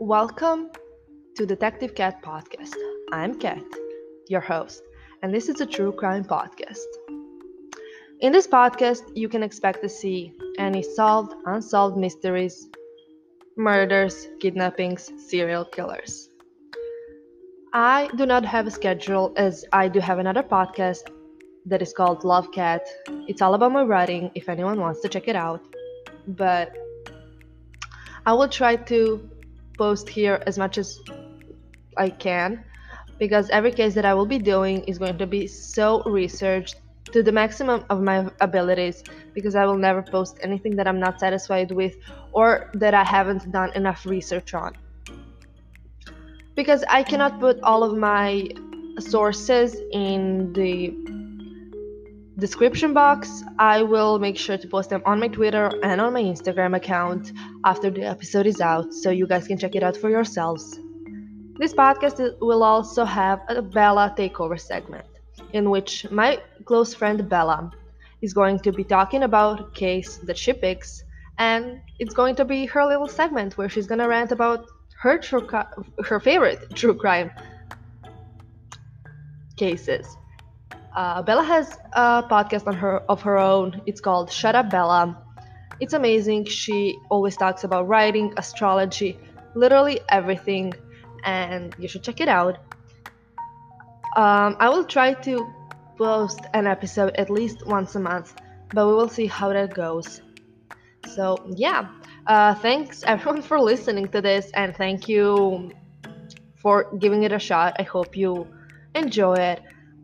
Welcome to Detective Kat Podcast. I'm Kat, your host, and this is a true crime podcast. In this podcast, you can expect to see any solved, unsolved mysteries, murders, kidnappings, serial killers. I do not have a schedule as I do have another podcast that is called Love Cat. It's all about my writing if anyone wants to check it out. But I will try to post here as much as I can because every case that I will be doing is going to be so researched to the maximum of my abilities because I will never post anything that I'm not satisfied with or that I haven't done enough research on. Because I cannot put all of my sources in the description box, I will make sure to post them on my Twitter and on my Instagram account after the episode is out so you guys can check it out for yourselves. This podcast will also have a Bella takeover segment in which my close friend Bella is going to be talking about a case that she picks and it's going to be her little segment where she's going to rant about her true her favorite true crime cases. Uh, Bella has a podcast on her of her own. It's called Shut Up Bella. It's amazing. She always talks about writing, astrology, literally everything, and you should check it out. Um, I will try to post an episode at least once a month, but we will see how that goes. So yeah, uh, thanks everyone for listening to this, and thank you for giving it a shot. I hope you enjoy it.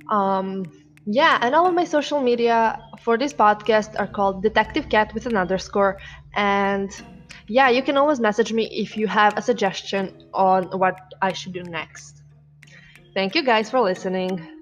Um, yeah, and all of my social media for this podcast are called Detective Kat with an underscore. And yeah, you can always message me if you have a suggestion on what I should do next. Thank you guys for listening.